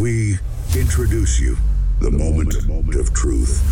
We introduce you the moment of truth.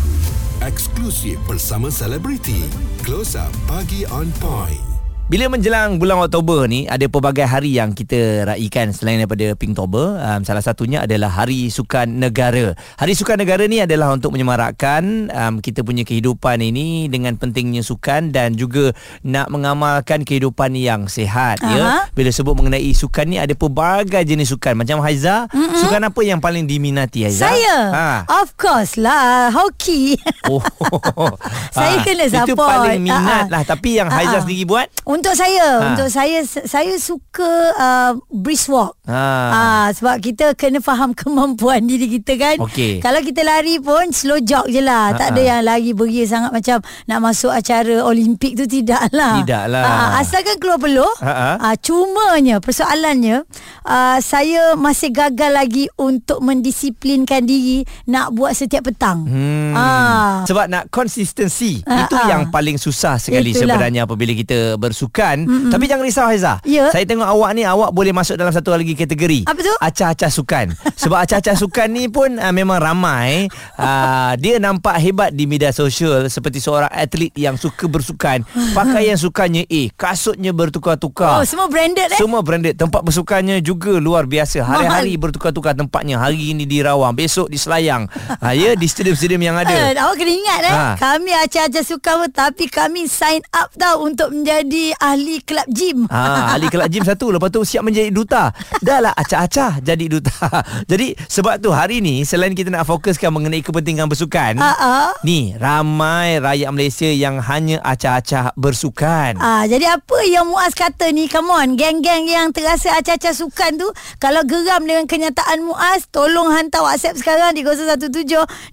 Eksklusif bersama selebriti. Close Up Pagi on Point. Bila menjelang bulan Oktober ni ada pelbagai hari yang kita raikan selain daripada Pinktober. Um, salah satunya adalah Hari Sukan Negara. Hari Sukan Negara ni adalah untuk menyemarakkan um, kita punya kehidupan ini dengan pentingnya sukan dan juga nak mengamalkan kehidupan yang sihat ya. Aha. Bila sebut mengenai sukan ni ada pelbagai jenis sukan. Macam Haiza, Mm-mm. sukan apa yang paling diminati Haiza? Saya Ha. Of course lah Hoki Oh. Saya Ah, kena Itu support. paling minat ah. lah Tapi yang Haiza ah. sendiri buat Untuk saya Ha. Untuk saya Saya suka uh, Brisk walk Ha. Ah, sebab kita kena faham kemampuan diri kita kan. Okey. Kalau kita lari pun slow jog je lah. Ha, Tak ada ha. yang lari beria sangat macam nak masuk acara Olimpik tu tidak lah. Tidaklah. Ah, asalkan keluar peluh. Ha, ha. Ah, cumanya persoalannya ah, saya masih gagal lagi untuk mendisiplinkan diri nak buat setiap petang. Hmm. Ah. Sebab nak konsistensi Ah, Itu ah. yang paling susah sekali Itulah. sebenarnya Apabila kita bersukan Mm-mm. Tapi jangan risau Haizah Ya. Saya tengok awak ni Awak boleh masuk dalam satu lagi kategori. Apa tu? Acah-acah sukan. Sebab acah-acah sukan ni pun uh, Memang ramai. Uh, Dia nampak hebat di media sosial Seperti seorang atlet yang suka bersukan. Pakaian sukannya A Kasutnya bertukar-tukar. Oh, semua branded eh? Semua branded. Tempat bersukannya juga luar biasa. Hari-hari bertukar-tukar tempatnya. Hari ini di Rawang Besok di Selayang ha, Ya di stadium-stadium yang ada. Eh, awak kena ingat eh? Ha. Kami acah-acah suka pun Tapi kami sign up tau Untuk menjadi ahli kelab gym. Ha, ahli kelab gym satu. Lepas tu siap menjadi duta. Dah lah acah-acah jadi duta. Jadi sebab tu hari ni Selain kita nak fokuskan mengenai kepentingan bersukan ha. Ni ramai rakyat Malaysia yang hanya acah-acah bersukan. Ah, jadi apa yang Muaz kata ni? Come on Geng-geng yang terasa acah-acah sukan tu Kalau geram dengan kenyataan Muaz Tolong hantar WhatsApp sekarang Di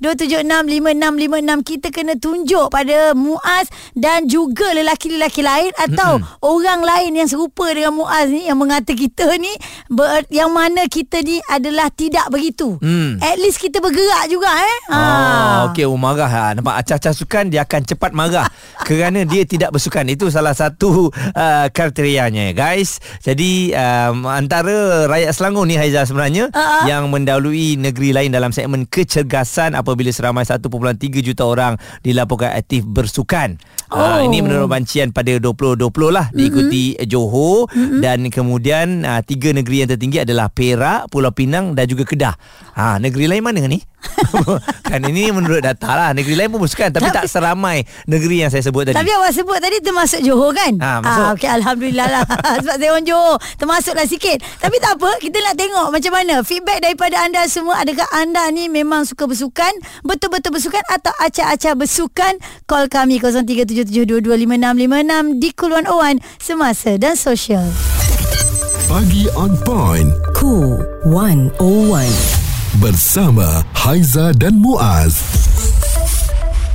017-276-5656 Kita kena tunjuk pada Muaz Dan juga lelaki-lelaki lain Atau mm-hmm. orang lain yang serupa dengan Muaz ni Yang mengata kita ni ber, Yang mana kita ni adalah tidak begitu Hmm. At least kita bergerak juga eh Ah, okey, oh, marah ha. Nampak acah-acah sukan dia akan cepat marah kerana dia tidak bersukan. Itu salah satu uh, kriterianya, guys. Jadi um, antara rakyat Selangor ni Haiza sebenarnya ah. yang mendahului negeri lain dalam segmen kecergasan apabila seramai 1.3 juta orang dilaporkan aktif bersukan. Oh. ini menurut bancian pada 2020 lah diikuti mm-hmm. Johor mm-hmm. dan kemudian uh, tiga negeri yang tertinggi adalah Perak, Pulau Pinang dan juga Kedah. Ha, negeri lain mana ni? kan ini menurut data lah Negeri lain pun bersukan Tapi, tak seramai Negeri yang saya sebut tadi Tapi awak sebut tadi termasuk Johor kan? Ah, masuk. okey alhamdulillah lah. Sebab saya orang Johor, termasuklah sikit. Tapi tak apa, kita nak tengok macam mana feedback daripada anda semua. Adakah anda ni memang suka bersukan, betul-betul bersukan atau acah-acah bersukan? Call kami 0377225656 di Kuluan Owan semasa dan sosial. Pagi on Point. Cool 101. Bersama Haiza dan Muaz.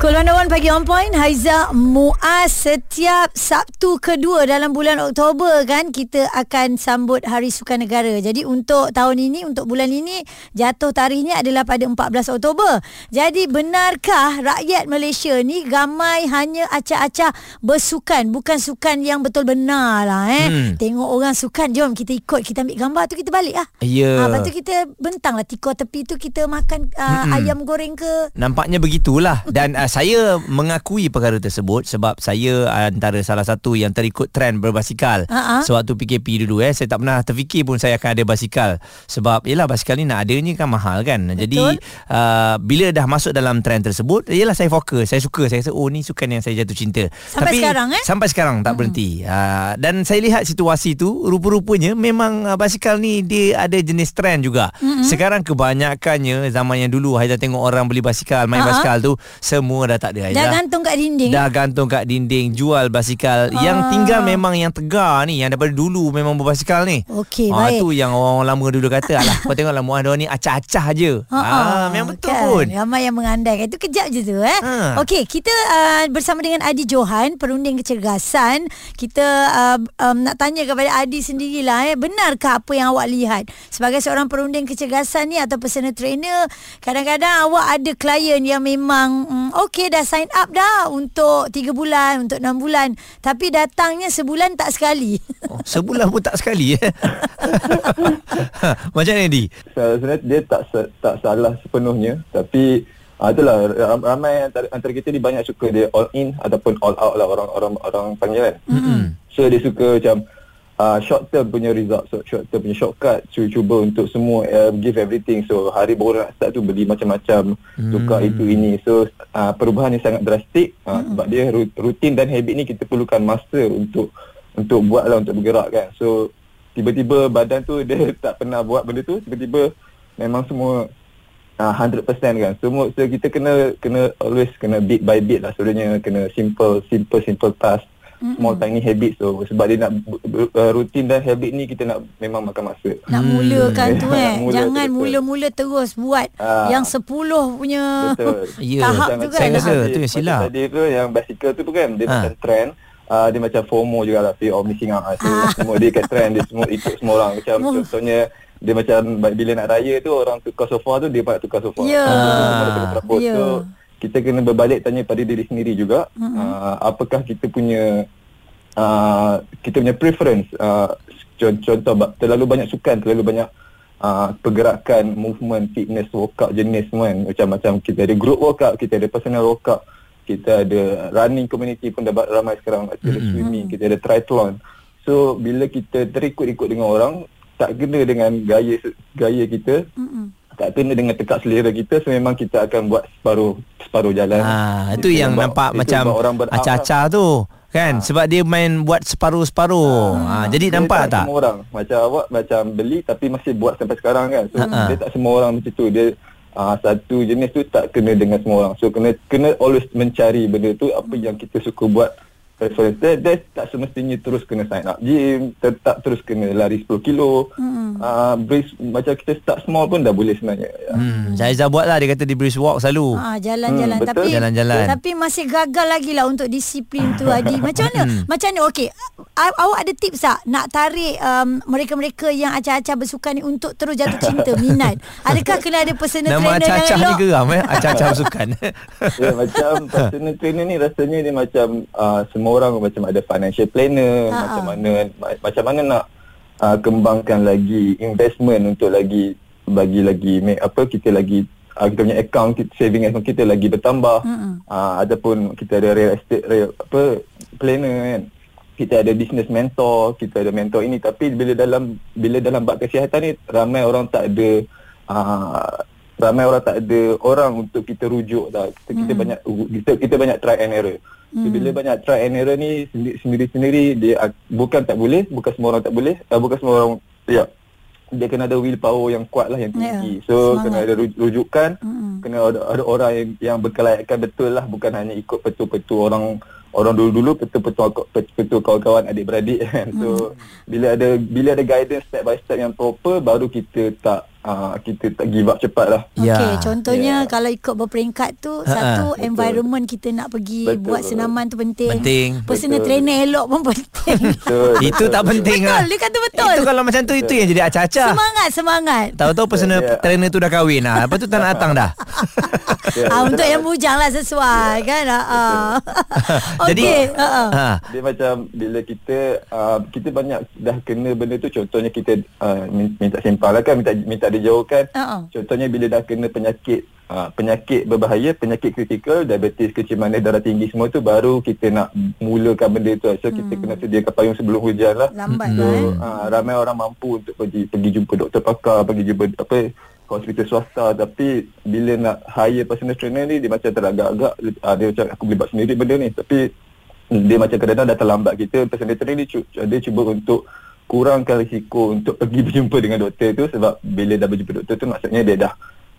Kuluan Owan pagi on point Haiza Muaz setiap Sabtu kedua dalam bulan Oktober kan kita akan sambut Hari Sukan Negara. Jadi untuk tahun ini untuk bulan ini jatuh tarikhnya adalah pada 14 Oktober. Jadi benarkah rakyat Malaysia ni ramai hanya acah-acah bersukan bukan sukan yang betul benar lah eh. Hmm. Tengok orang sukan jom kita ikut kita ambil gambar tu kita balik lah. Ya. Ah, lepas tu kita bentang lah tikar tepi tu kita makan uh, ayam goreng ke Nampaknya begitulah Dan uh, saya mengakui perkara tersebut Sebab saya antara salah satu yang terikut trend berbasikal. Ha-ha. Sewaktu PKP dulu eh Saya tak pernah terfikir pun saya akan ada basikal. Sebab yelah basikal ni nak adanya kan mahal kan. Jadi uh, bila dah masuk dalam trend tersebut Yelah saya fokus. Saya suka. Saya rasa oh ni sukan yang saya jatuh cinta. Sampai sekarang, eh? Sampai sekarang tak berhenti. Uh, Dan saya lihat situasi tu Rupa-rupanya memang uh, basikal ni Dia ada jenis trend juga. Mm-hmm. Sekarang kebanyakannya Zaman yang dulu Haizah tengok orang beli basikal Main Ha-ha. basikal tu Semua dah tak ada dah gantung kat dinding Dah gantung kat dinding Jual basikal Ah. Yang tinggal memang yang tegar ni Yang daripada dulu memang berbasikal ni Okey, Ah, baik. tu yang orang lama dulu kata Alah kau tengoklah dia ni acah-acah je Ha, ah, Memang betul kan? pun Ramai yang mengandai Itu kejap je tu eh. Ha. Okey, kita uh, bersama dengan Adi Johan, perunding kecergasan. Kita uh, um, nak tanya kepada Adi sendirilah eh, benarkah apa yang awak lihat sebagai seorang perunding kecergasan ni atau personal trainer, kadang-kadang awak ada klien yang memang um, okey dah sign up dah untuk 3 bulan, untuk 6 bulan. Tapi datangnya sebulan tak sekali. Oh, sebulan pun tak sekali eh. Macam mana Di? sebenarnya dia tak tak salah sepenuhnya tapi ah itulah ram- ramai antara, antara kita ni banyak suka dia all in ataupun all out lah orang orang orang panggil kan. Mm-hmm. So dia suka macam uh, short term punya result, so short term punya shortcut cuba, cuba untuk semua uh, give everything. So hari baru nak start tu beli macam-macam mm. tukar itu ini. So uh, perubahan ni sangat drastik uh, mm. sebab dia ru- rutin dan habit ni kita perlukan masa untuk untuk buat lah untuk bergerak kan. So tiba-tiba badan tu dia tak pernah buat benda tu tiba-tiba memang semua uh, 100% kan semua so kita kena kena always kena bit by bit lah sebenarnya kena simple simple simple task mm-hmm. small tiny habit so sebab dia nak uh, rutin dan habit ni kita nak memang makan masa Nak mulakan tu eh. mula tu, Jangan betul. mula-mula terus buat Ah. yang 10 punya Betul. Ya, tahap Macam- tu kan. saya rasa tu yang tadi- silap. Tadi tu yang basikal tu pun kan dia Ha. macam trend uh, dia macam FOMO jugalah fear of missing out so, semua dia kat trend dia semua ikut semua orang macam Mu- contohnya dia macam bila nak raya tu orang tukar sofa tu dia pun nak tukar sofa Ya. So, semua dia. Ya. so kita kena berbalik tanya pada diri sendiri juga uh, apakah kita punya uh, kita punya preference uh, con- contoh terlalu banyak sukan terlalu banyak uh, pergerakan movement fitness workout jenis semua kan. Macam-macam kita ada group workout kita ada personal workout kita ada running community pun dah ba- ramai sekarang kita ada swimming kita ada triathlon. So bila kita terikut-ikut dengan orang tak kena dengan gaya gaya kita Mm-mm. Tak kena dengan tekak selera kita so memang kita akan buat separuh separuh jalan Ha, itu yang buat- nampak itu macam orang lah. acah-acah tu kan sebab dia main buat separuh-separuh. Ha, jadi Dia nampak tak? Semua orang macam awak macam beli tapi masih buat sampai sekarang kan. So Ha-ha. dia tak semua orang macam tu. Dia uh, satu jenis tu tak kena dengan semua orang. So kena kena always mencari benda tu apa yang kita suka buat. Preference dia, dia tak semestinya terus kena sign up gym, tetap terus kena lari 10 kilo. Mm. Uh, brisk, macam kita start small pun dah boleh sebenarnya. Ya. Hmm, Zaiza buat lah dia kata di brisk walk selalu. Ha, jalan-jalan Hmm, tapi Jalan-jalan. tapi masih gagal lagi lah untuk disiplin tu Adi. Macam mana? Hmm. Macam mana? Okey. Awak ada tips tak nak tarik um, mereka-mereka yang acah-acah bersukan ni untuk terus jatuh cinta, minat? Adakah kena ada personal Nama trainer yang acah-acah ni elok? geram eh. Acah-acah bersukan. ya macam personal trainer ni rasanya dia macam uh, semua orang macam ada financial planner, Ha-ha. macam mana ma- macam mana nak uh, kembangkan lagi investment untuk lagi bagi lagi make apa kita lagi uh, kita punya account kita, saving account kita lagi bertambah. Uh, ataupun kita ada real estate real, apa planner kan. Kita ada business mentor, kita ada mentor ini tapi bila dalam bila dalam bab kesihatan ni ramai orang tak ada uh, ramai orang tak ada orang untuk kita rujuk dah. Kita, kita banyak kita kita banyak try and error. So, bila banyak try and error ni sendi- sendiri-sendiri dia bukan tak boleh, bukan semua orang tak boleh, uh, bukan semua orang ya. Dia kena ada willpower yang kuat lah yang Ya, tinggi. So semangat. kena ada ruj- rujukan, Mm-mm. kena ada, ada orang yang, yang berkelayakan betul lah bukan hanya ikut petu-petu orang orang dulu-dulu petu-petu petu kawan-kawan adik-beradik kan. So bila ada bila ada guidance step by step yang proper baru kita tak uh, kita tak give up cepat lah. Ya. Okey, contohnya Ya. kalau ikut berperingkat tu Ha-ha. satu Betul. environment kita nak pergi Betul. buat senaman tu penting. Penting. Personal Betul. trainer elok pun penting. Betul, Itu betul, tak betul. penting Betul, lah. dia kata betul. Itu kalau macam tu itu yang jadi acah-acah. semangat, semangat. Tahu-tahu personal Ya. trainer tu dah kahwin lah. Lepas tu tak nak datang dah. Ya, ah, betul. untuk yang bujang lah sesuai kan. Ah, ah. Jadi Okey. ah, ah. ha. dia macam bila kita uh, kita banyak dah kena benda tu contohnya kita uh, min- minta simpang lah kan minta minta dijauhkan. Ha-ha. contohnya bila dah kena penyakit uh, penyakit berbahaya penyakit kritikal diabetes kecil manis darah tinggi semua tu baru kita nak mulakan benda tu. So kita kena sediakan payung sebelum hujan lah. Lambat so eh. uh, ramai orang mampu untuk pergi pergi jumpa doktor pakar pergi jumpa apa hospital swasta. Tapi bila nak hire personal trainer ni dia macam teragak-agak. Uh, dia macam aku boleh buat sendiri benda ni. Tapi dia macam kadang-kadang dah terlambat kita. Personal trainer ni dia cuba untuk kurangkan risiko untuk pergi berjumpa dengan doktor tu sebab bila dah berjumpa doktor tu maksudnya dia dah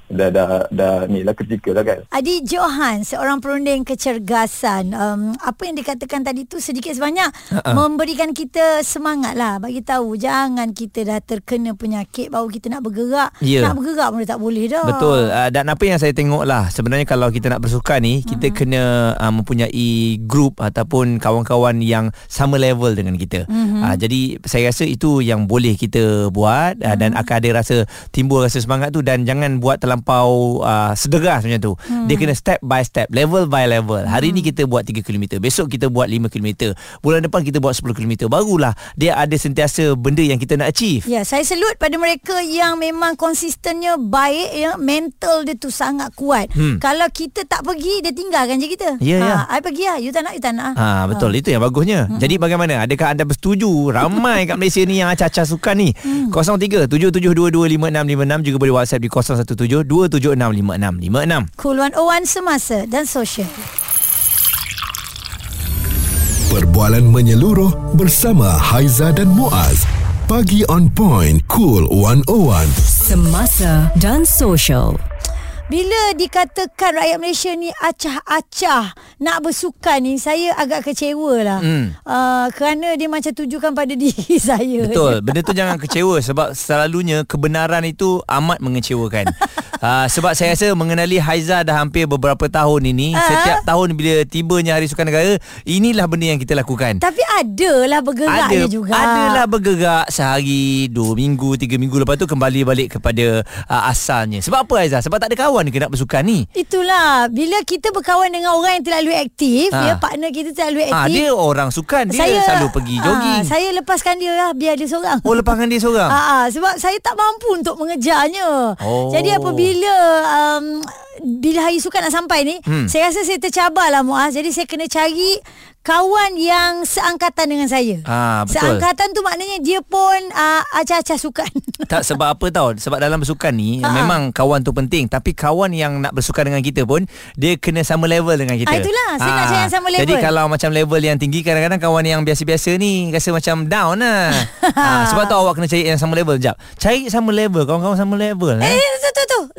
dah dah, dah ni lah kritikal lah kan Adi Johan, seorang perunding kecergasan. Um, apa yang dikatakan tadi tu sedikit sebanyak uh-uh. memberikan kita semangat lah. Bagi tahu jangan kita dah terkena penyakit baru kita nak bergerak. Ya. Nak bergerak pun tak boleh dah. Betul uh, Dan apa yang saya tengok lah Sebenarnya kalau kita nak bersukan ni Kita kena uh, mempunyai Grup Ataupun kawan-kawan yang Sama level dengan kita uh, Jadi saya rasa itu yang boleh kita buat uh, Dan akan ada rasa Timbul rasa semangat tu Dan jangan buat terlampau terlampau uh, sederas macam tu. Hmm. Dia kena step by step, level by level. Hari ni kita buat 3 km, besok kita buat 5 km, bulan depan kita buat 10 km. Barulah dia ada sentiasa benda yang kita nak achieve. Ya, saya salute pada mereka yang memang konsistennya baik ya, mental dia tu sangat kuat. Hmm. Kalau kita tak pergi, dia tinggalkan je kita. Ya, ya. ha, I pergi lah, you tak nak, you tak nak. Ha betul itu yang bagusnya. Hmm. Jadi bagaimana? Adakah anda bersetuju ramai kat Malaysia ni yang acah-acah sukan ni? Hmm. 0377225656 juga boleh WhatsApp di 0172765656. Cool 101 semasa dan sosial. Perbualan menyeluruh bersama Haiza dan Muaz. Pagi on point, cool 101. Semasa dan social. Bila dikatakan rakyat Malaysia ni acah-acah nak bersukan ni, saya agak kecewa lah. Hmm. Uh, kerana dia macam tujukan pada diri saya. Betul. Benda tu jangan kecewa sebab selalunya kebenaran itu amat mengecewakan. Uh, sebab saya rasa mengenali Haiza dah hampir beberapa tahun ini, Ah. setiap tahun bila tibanya Hari Sukan Negara, inilah benda yang kita lakukan. Tapi adalah bergeraknya ada, juga. Adalah bergerak sehari, dua minggu, tiga minggu lepas tu kembali balik kepada uh, asalnya. Sebab apa Aizah? Sebab tak ada kawan ke nak bersukan ni? Itulah bila kita berkawan dengan orang yang terlalu aktif Ha. ya partner kita terlalu Ah, aktif. dia orang sukan, dia selalu pergi ah, jogging. saya lepaskan dia lah biar dia seorang. Oh, lepaskan dia seorang? Ah, ah, sebab saya tak mampu untuk mengejarnya. Oh. Jadi apabila um, bila hari sukan nak sampai ni, Hmm. saya rasa saya tercabar lah Muaz. Jadi saya kena cari kawan yang seangkatan dengan saya. Ah, betul. Seangkatan tu maknanya dia pun uh, acah-acah sukan. Tak sebab apa tau Sebab dalam bersukan ni Ha. Memang kawan tu penting Tapi kawan yang nak bersukan dengan kita pun Dia kena sama level dengan kita Ah, itulah. Saya nak cari yang sama level. Jadi kalau macam level yang tinggi Kadang-kadang kawan yang biasa-biasa ni Rasa macam down lah ha, Sebab tu awak kena cari yang sama level Sekejap Cari sama level Kawan-kawan sama level Eh, eh?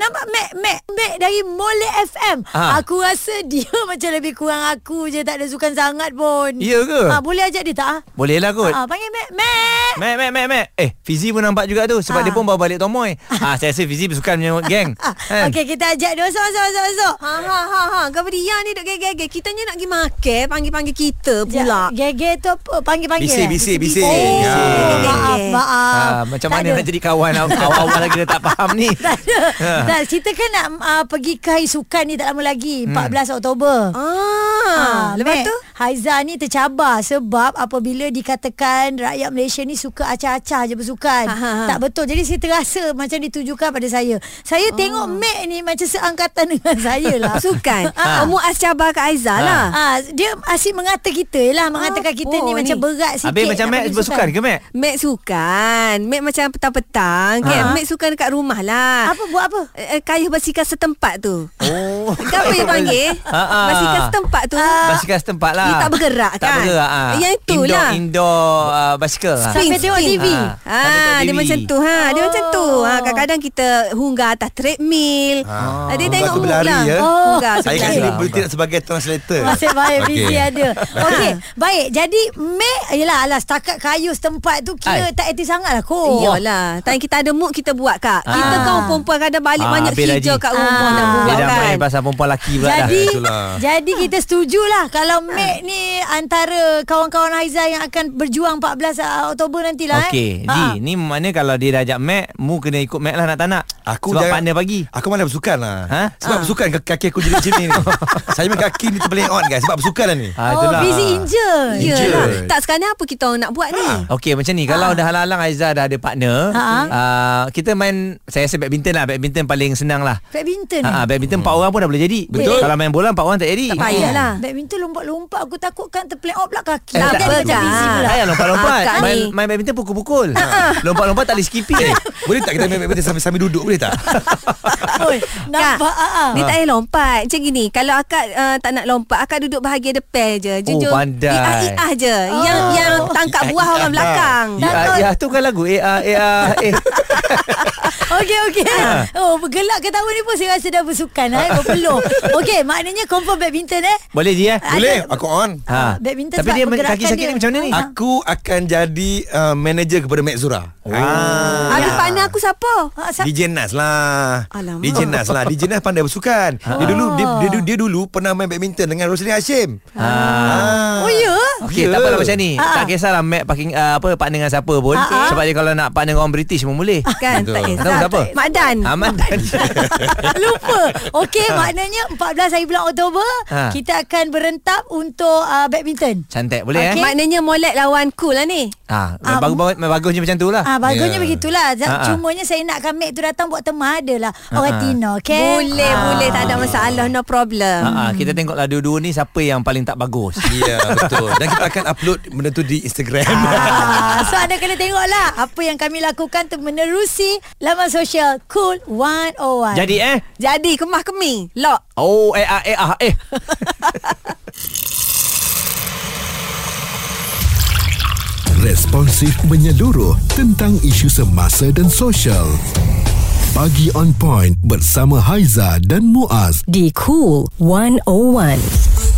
Nampak Mac Mac Mac dari Mole FM. Ah. Aku rasa dia macam lebih kurang aku je tak ada sukan sangat pun. Ya ke? Ah, boleh ajak dia tak ah? Boleh lah kot Ah, panggil Mac Mac. Mek, mek, mek, mek. Eh, Fizi pun nampak juga tu. Sebab Ah. dia pun bawa balik Tomoy. Ah, saya rasa Fizi bersukan punya geng. Kan? Okey, kita ajak dia. Masuk, masuk, masuk, masuk. Ha ha ha ha. Kau dia ni duk gege-gege. Kitanya nak pergi makan, panggil-panggil kita pula. Gege tu apa? Panggil-panggil. Bising, eh? bising, bising. Oh, Ya. maaf, maaf. Ah, macam Tak mana ada. nak jadi kawan awal-awal lagi dia tak faham ni. Tak ada. Tak, kita kan nak uh, pergi ke hari sukan ni tak lama lagi. 14 Oktober. Ah, lepas Mac, tu? Haiza ni tercabar sebab apabila dikatakan rakyat Malaysia ni suka acah-acah je bersukan. Ha, ha, ha. Tak betul. Jadi saya terasa macam ditujukan pada saya. Saya tengok Mac ni macam seangkatan dengan saya lah. Sukan. Ah. Ha. Muaz cabar kat Aizah lah. Ah, dia asyik mengata kita lah. Mengatakan kita ni macam ni? berat sikit. Habis macam Mac bersukan ke Mac? Mek sukan. Mek macam petang-petang kan. Ha. Mek sukan dekat rumah lah. Apa buat apa? Eh, eh, Kayuh basikal setempat tu. Oh. Kan apa dia panggil? Ha, ha. Basikal setempat tu. Basikal setempat lah. Dia tak bergerak Tak kan? bergerak. Ah. Yang itulah. Indoor, indoor uh, basikal. Ah. Sampai tengok TV. Ah. Sampai Ha, tengok dia TV. macam tu ha, dia Oh. macam tu. Ha, kadang-kadang kita hunggah atas treadmill. Ha. Dia tengok berlari, lah. ya? Oh. Hunggah tu Saya sini boleh tidak sebagai translator. Masih baik Okey. busy ada. Okey, baik. Jadi Mac Yelah alah setakat kayu setempat tu kira tak aktif sangat lah kot. Iyalah Time kita ada mood Kita buat kak Kita Ah. kaum perempuan Kadang balik Ah, banyak habis hijau lagi. kat rumah Ah. Nak buat Dia dah kan main pasal perempuan lelaki pula dah. Jadi jadi kita setujulah kalau Mac ni antara kawan-kawan Haiza yang akan berjuang 14 Oktober nantilah Okey, eh. Ji, ni mana kalau dia dah ajak Mac, mu kena ikut Mac lah nak tak nak. Aku Sebab jangan- partner pagi. Aku mana bersukan lah Ha? Sebab bersukan kaki, aku jadi macam ni Saya main kaki ni tu paling on kan Sebab bersukan lah ni Ah, Oh, itulah. busy injured. Injured. Yelah Tak sekarang apa kita orang nak buat ni Okey macam ni Kalau dah halang-halang Aizah dah ada partner Ha. uh, Kita main Saya rasa badminton lah Badminton paling senang lah Badminton. Ha, badminton empat orang pun dah boleh jadi Betul. Kalau main bola empat orang tak jadi Tak payah lah Badminton lompat-lompat aku takutkan terplank out pula kaki. Tak Jadi apa, Kak. pula. Ayah lompat-lompat Akak main, main badminton pukul-pukul Lompat-lompat tak boleh skipping Eh, Boleh tak kita main badminton sambil, sambil duduk Boleh tak? Oi, nampak ah. ah. Dia tak payah lompat Macam gini Kalau akak uh, tak nak lompat Akak duduk bahagian depan je Jujur pandai. Iah-iah je Yang yang tangkap buah orang belakang Ya, ya tu kan lagu Eh ah, eh ah, eh Okey okey. Oh, bergelak ketawa ni pun saya rasa dah bersukan eh, berpeluh. Okey, maknanya confirm badminton eh. Boleh je eh Boleh Aku on ha. badminton Tapi dia kaki sakit dia. ni macam mana ni Ah. Aku akan jadi uh, manager kepada Mek Zura oh. ah. Habis partner aku siapa? Ah, sa- DJ Nas lah Alamak. DJ Nas lah DJ Nas pandai bersukan Dia dulu dia, dia, dia dulu pernah main badminton Dengan Roslin Hashim Ah. Oh ya? Okey, Ya. tak apalah macam ni. Ah. Tak kisahlah Mac parking uh, apa partner dengan siapa pun. Ah, ah. Sebab dia kalau nak partner dengan orang British pun boleh. Kan tak kisah. Tahu siapa? Mak Dan. Aman dan Lupa. Okey, maknanya 14 hari bulan Oktober Ha. kita akan berentap untuk uh, badminton. Cantik boleh Okey. eh? Maknanya molek lawan cool lah ni. Ah, Ah, bagus bagus bagusnya macam tu lah. Ah bagusnya Ya. begitulah. Ah, ah. Cumanya saya nakkan Mac tu datang buat teman adalah orang ah. Tino, okey? Boleh, boleh. Tak ada masalah. No problem. Ha, kita tengoklah dua-dua ni siapa yang paling tak bagus. Ya betul Dan kita akan upload Benda tu di Instagram Ah, so anda kena tengoklah apa yang kami lakukan tu menerusi laman sosial Cool 101. Jadi eh Jadi kemah kemi. Lock. Oh eh ah eh ah eh Responsif menyeluruh tentang isu semasa dan sosial. Pagi on point bersama Haiza dan Muaz. Di Cool 101.